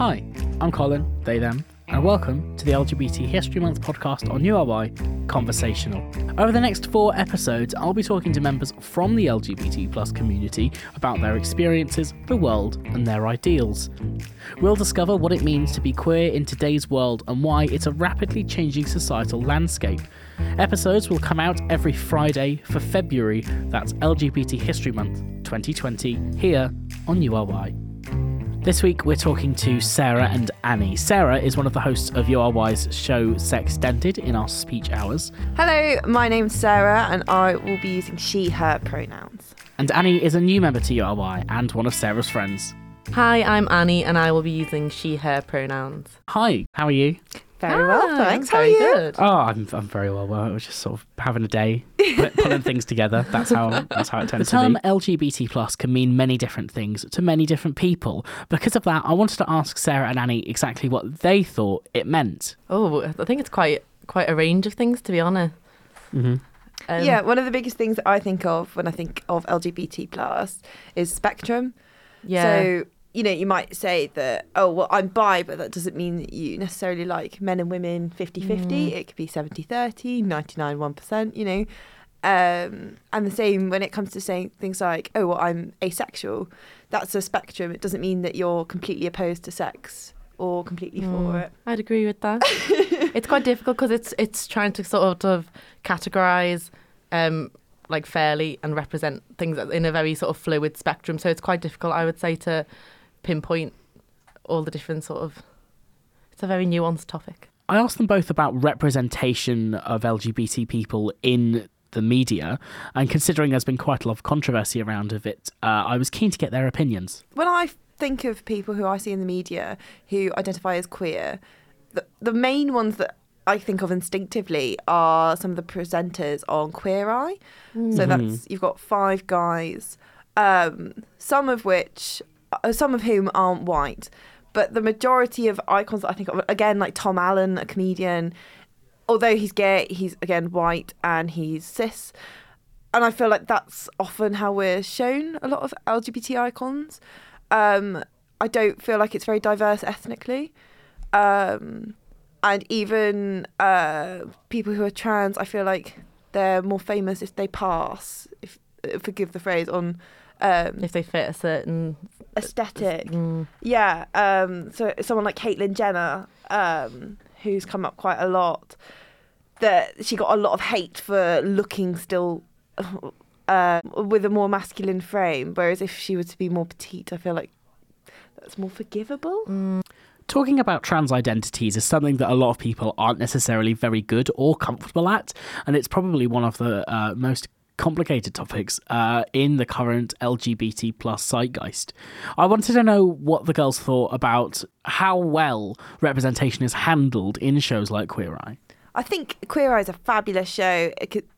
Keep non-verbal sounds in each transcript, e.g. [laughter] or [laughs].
Hi, I'm Colin, they, them, and welcome to the LGBT History Month podcast on URY Conversational. Over the next four episodes, I'll be talking to members from the LGBT plus community about their experiences, the world, and their ideals. We'll discover what it means to be queer in today's world and why it's a rapidly changing societal landscape. Episodes will come out every Friday for February, that's LGBT History Month 2020, here on URY. This week we're talking to Sarah and Annie. Sarah is one of the hosts of URY's show Sextended in our speech hours. Hello, my name's Sarah, and I will be using she, her pronouns. And Annie is a new member to URY and one of Sarah's friends. Hi, I'm Annie, and I will be using she, her pronouns. Hi, how are you? Very well, Ah, thanks. How are very you? good. Oh, I'm, I'm very well. Well, I was just sort of having a day, put- pulling things together. That's how that's how it The tends term to be. LGBT plus can mean many different things to many different people. Because of that, I wanted to ask Sarah and Annie exactly what they thought it meant. Oh, I think it's quite quite a range of things, to be honest. Mm-hmm. Um, yeah, one of the biggest things that I think of when I think of LGBT plus is spectrum. yeah. So, you know, you might say that, oh, well, I'm bi, but that doesn't mean that you necessarily like men and women 50 50. Mm. It could be 70 30, 99 1%, you know. Um, and the same when it comes to saying things like, oh, well, I'm asexual. That's a spectrum. It doesn't mean that you're completely opposed to sex or completely for Mm, it. I'd agree with that. [laughs] it's quite difficult because it's it's trying to sort of categorize um like fairly and represent things in a very sort of fluid spectrum. So it's quite difficult, I would say, to pinpoint all the different sort of. It's a very nuanced topic. I asked them both about representation of LGBT people in the media, and considering there's been quite a lot of controversy around of it, uh, I was keen to get their opinions. when I think of people who I see in the media who identify as queer, the, the main ones that I think of instinctively are some of the presenters on Queer Eye. So that's you've got five guys, um, some of which, some of whom aren't white, but the majority of icons that I think of, again, like Tom Allen, a comedian, although he's gay, he's again white and he's cis. And I feel like that's often how we're shown a lot of LGBT icons. Um, I don't feel like it's very diverse ethnically. Um, and even uh, people who are trans, I feel like they're more famous if they pass, if uh, forgive the phrase, on um, If they fit a certain. Aesthetic. Mm, Yeah. Um, so someone like Caitlyn Jenner, um, who's come up quite a lot, that she got a lot of hate for looking still uh, [laughs] with a more masculine frame. Whereas if she were to be more petite, I feel like that's more forgivable. mm. Talking about trans identities is something that a lot of people aren't necessarily very good or comfortable at, and it's probably one of the uh, most complicated topics uh, in the current LGBT plus zeitgeist. I wanted to know what the girls thought about how well representation is handled in shows like Queer Eye. I think Queer Eye is a fabulous show.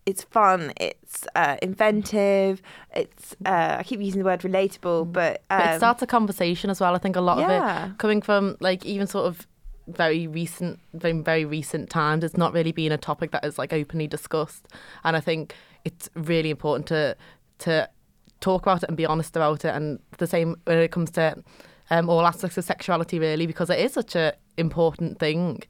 It's fun. It's uh, inventive. It's uh, I keep using the word relatable, but, um, But it starts a conversation as well. I think a lot Yeah. of it coming from like even sort of very recent, very, very recent times. It's not really been a topic that is like openly discussed, and I think it's really important to to talk about it and be honest about it. And the same when it comes to um, all aspects of sexuality, really, because it is such a important thing.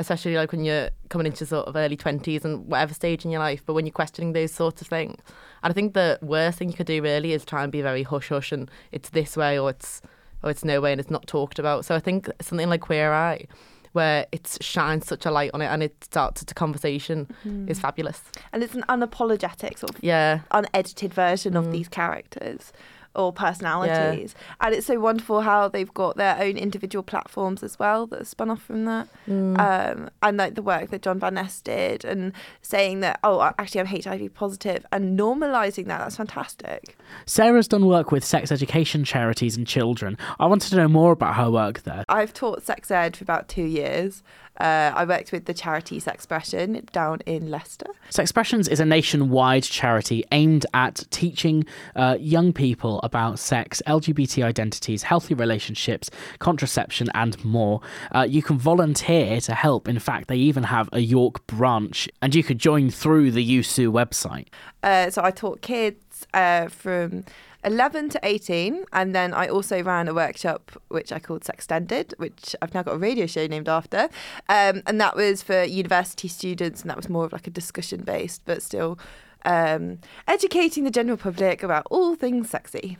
Especially like when you're coming into sort of early twenties and whatever stage in your life, but when you're questioning those sorts of things, and I think the worst thing you could do really is try and be very hush hush and it's this way or it's or it's no way and it's not talked about. So I think something like Queer Eye, where it shines such a light on it and it starts a conversation, is fabulous. and it's an unapologetic sort of Yeah. unedited version of Mm. these characters or personalities. And it's so wonderful how they've got their own individual platforms as well that are spun off from that. Mm. Um, and like the work that John Van Ness did and saying that, oh, actually, I'm HIV positive and normalizing that. That's fantastic. Sarah's done work with sex education charities and children. I wanted to know more about her work there. I've taught sex ed for about two years. Uh, I worked with the charity Sexpression down in Leicester. Sexpressions is a nationwide charity aimed at teaching uh, young people about sex, LGBT identities, healthy relationships, contraception, and more. Uh, you can volunteer to help. In fact, they even have a York branch, and you could join through the USU website. Uh, so I taught kids uh, from 11 to 18. And then I also ran a workshop which I called Sextended, which I've now got a radio show named after. Um, and that was for university students, and that was more of like a discussion based, but still um, educating the general public about all things sexy.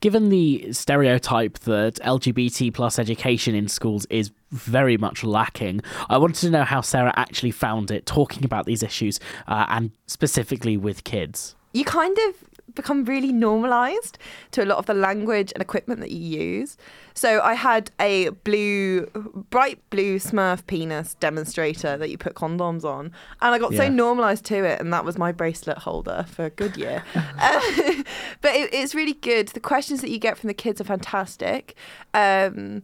Given the stereotype that LGBT plus education in schools is very much lacking, I wanted to know how Sarah actually found it talking about these issues uh, and specifically with kids. You kind of become really normalized to a lot of the language and equipment that you use. So I had a blue, bright blue Smurf penis demonstrator that you put condoms on, and I got so normalized to it, and that was my bracelet holder for a good year. [laughs] But it, it's really good. The questions that you get from the kids are fantastic. Um,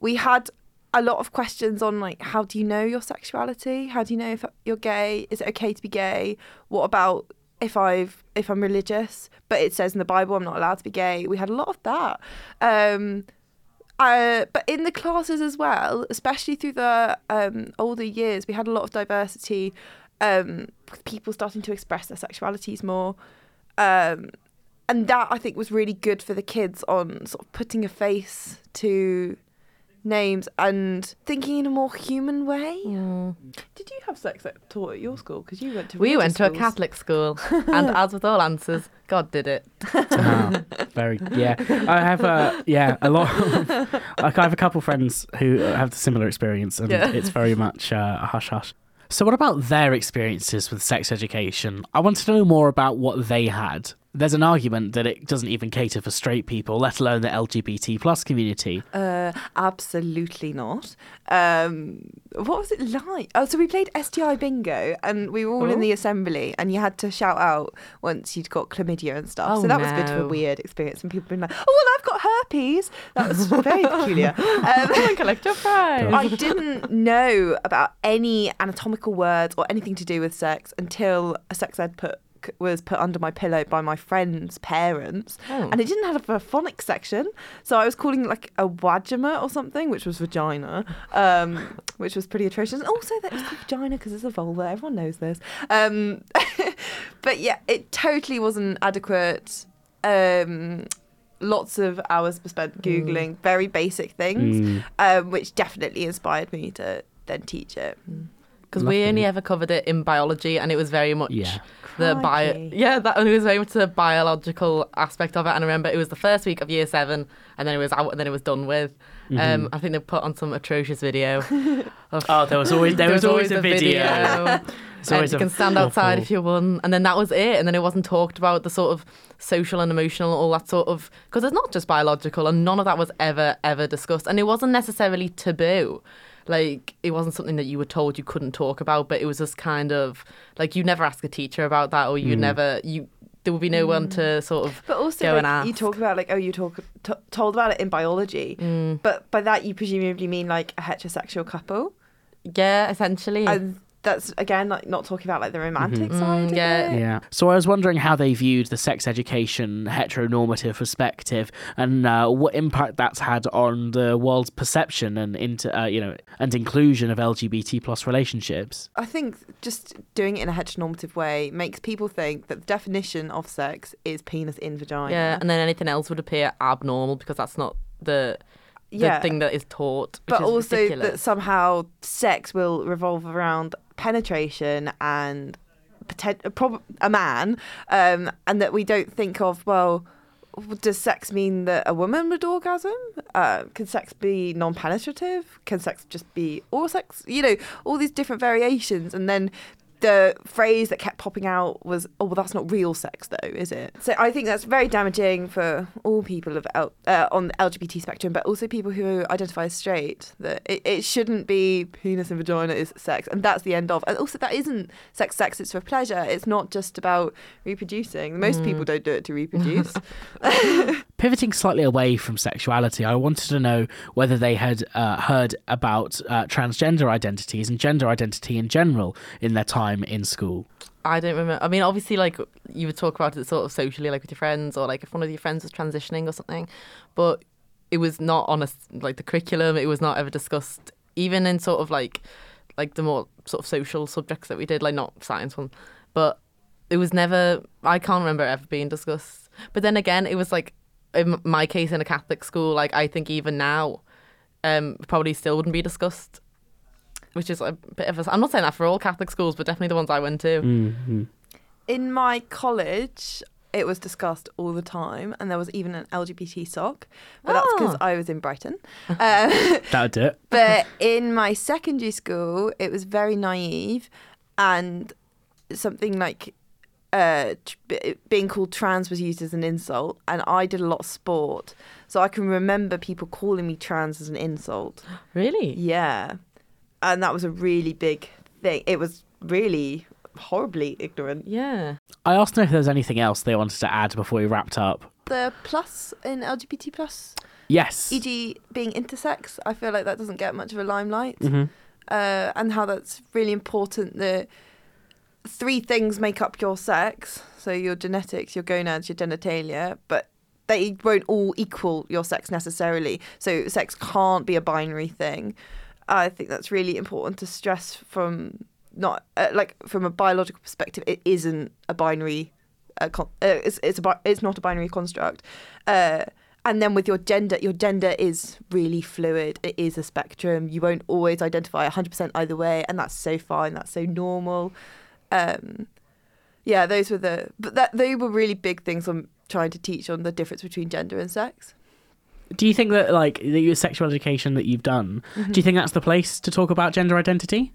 we had a lot of questions on like how do you know your sexuality how do you know if you're gay is it okay to be gay what about if I've if I'm religious, but it says in the Bible I'm not allowed to be gay. We had a lot of that. Um, uh, but in the classes as well, especially through the um, older years, we had a lot of diversity. Um, people starting to express their sexualities more, um, and that I think was really good for the kids on sort of putting a face to names and thinking in a more human way. Did you have sex ed taught at your school? Because you went to We religious went to a. Catholic school, [laughs] and as with all answers, God did it. Ah, [laughs] very yeah. I have a yeah a lot. like I have a couple friends who have the similar experience, and Yeah. it's very much uh, a hush hush. So, what about their experiences with sex education? I wanted to know more about what they had. There's an argument that it doesn't even cater for straight people, let alone the LGBT plus community. Uh, absolutely not. Um, what was it like? Oh, so we played STI bingo, and we were all in Oh. the assembly, and you had to shout out once you'd got chlamydia and stuff. Oh, so that was a bit of a weird experience, and people being like, "Oh, well, I've got herpes." That was very [laughs] peculiar. Um, [laughs] Collect your prize. I didn't know about any anatomical words or anything to do with sex until a sex ed book was put under my pillow by my friend's parents, Oh. and it didn't have a phonics section, so I was calling it like a wajima or something, which was vagina, um, [laughs] which was pretty atrocious. And also, that was called vagina because it's a vulva. Everyone knows this. Um, [laughs] but yeah, it totally wasn't adequate. Um, lots of hours were spent googling very basic things Mm. um, which definitely inspired me to then teach it. Because we only ever covered it in biology, and it was very much Yeah. the bio. Yeah, that it was very much the biological aspect of it. And I remember it was the first week of year seven, and then it was out, and then it was done with. Mm-hmm. Um, I think they put on some atrocious video. [laughs] Of, Oh, there was always there, [laughs] was, always, a video. [laughs] It's and you can stand outside if you want, and then that was it. And then it wasn't talked about the sort of social and emotional, all that sort of because it's not just biological, and none of that was ever ever discussed, and it wasn't necessarily taboo. Like it wasn't something that you were told you couldn't talk about, but it was just kind of like you never ask a teacher about that, or you never you there would be no one to sort of But also, go and like, you talk about like, oh, you talk t- told about it in biology, Mm. but by that you presumably mean like a heterosexual couple, yeah, essentially. and that's again like not talking about like the romantic side. Mm, of yeah. it. Yeah. So I was wondering how they viewed the sex education heteronormative perspective and uh, what impact that's had on the world's perception and into uh, you know and inclusion of LGBT plus relationships. I think just doing it in a heteronormative way makes people think that the definition of sex is penis in vagina. yeah, and then anything else would appear abnormal because that's not the the Yeah. thing that is taught. Which but is also ridiculous. that somehow sex will revolve around penetration and a man, um, and that we don't think of well. Does sex mean that a woman would orgasm? Uh, can sex be non-penetrative? Can sex just be all sex? You know, all these different variations, and then the phrase that kept popping out was, "Oh, well, that's not real sex, though, is it?" So I think that's very damaging for all people of L- uh, on the LGBT spectrum, but also people who identify as straight. That it, it shouldn't be penis and vagina is sex, and that's the end of. And also, that isn't sex. Sex It's for pleasure. It's not just about reproducing. Most people don't do it to reproduce. [laughs] [laughs] Pivoting slightly away from sexuality, I wanted to know whether they had uh, heard about uh, transgender identities and gender identity in general in their time in school. I don't remember. I mean, obviously, like you would talk about it sort of socially, like with your friends, or like if one of your friends was transitioning or something, but it was not on a like the curriculum. It was not ever discussed, even in sort of like like the more sort of social subjects that we did, like not science one, but it was never. I can't remember ever being discussed. But then again, it was like in my case in a Catholic school. Like I think even now, um, probably still wouldn't be discussed. Which is a bit of a. I'm not saying that for all Catholic schools, but definitely the ones I went to. Mhm. In my college, it was discussed all the time, and there was even an LGBT sock, but that's because Ah. I was in Brighton. Uh, [laughs] That would do it. but in my secondary school, it was very naive, and something like uh, being called trans was used as an insult, and I did a lot of sport, so I can remember people calling me trans as an insult. [gasps] Really? Yeah, and that was a really big thing. It was really horribly ignorant. Yeah. I asked them if there was anything else they wanted to add before we wrapped up. The plus in LGBT plus, Yes. e.g., being intersex, I feel like that doesn't get much of a limelight. Mhm. uh, and how that's really important. The three things make up your sex, so your genetics, your gonads, your genitalia, but they won't all equal your sex necessarily. So sex can't be a binary thing. I think that's really important to stress from not uh, like from a biological perspective. It isn't a binary. Uh, con- uh, it's it's a it's not a binary construct. Uh, and then with your gender, your gender is really fluid. It is a spectrum. You won't always identify 100% either way, and that's so fine. That's so normal. Um, yeah, those were the but that they were really big things I'm trying to teach on the difference between gender and sex. Do you think that, like, the sexual education that you've done, do you think that's the place to talk about gender identity?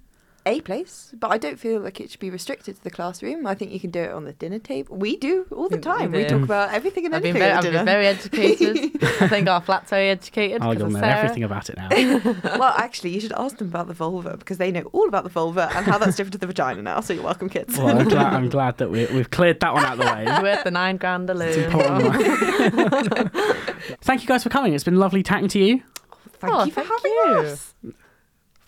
A place, but I don't feel like it should be restricted to the classroom. I think you can do it on the dinner table. We do all the time. We do. talk about everything and I've been anything very, at I've dinner. been very educated. I think our flat's very educated. I'll because know Sarah. everything about it now. [laughs] well, actually, you should ask them about the vulva because they know all about the vulva and how that's different to the vagina now. So you're welcome, kids. well, I'm glad, I'm [laughs] glad that we, we've cleared that one out of the way. It's worth the nine grand alone. It's important. [laughs] Thank you guys for coming. It's been lovely chatting to you. Thank Oh, you for thank having you. us.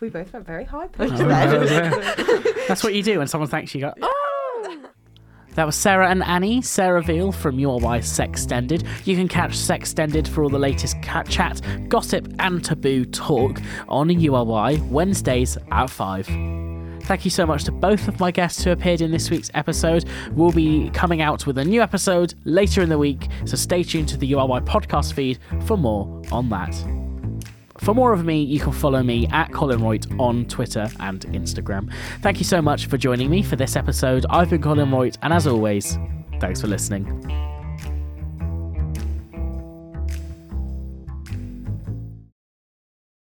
We both went very high oh, pitched Oh. [laughs] [laughs] That's what you do when someone thanks you. you Go, oh! That was Sarah and Annie, Sarah Veale from URY Sextended. You can catch Sextended for all the latest chat, gossip, and taboo talk on URY Wednesdays at 5. Thank you so much to both of my guests who appeared in this week's episode. We'll be coming out with a new episode later in the week, so stay tuned to the URY podcast feed for more on that. For more of me, you can follow me at Colin Reut on Twitter and Instagram. Thank you so much for joining me for this episode. I've been Colin Reut, and as always, thanks for listening.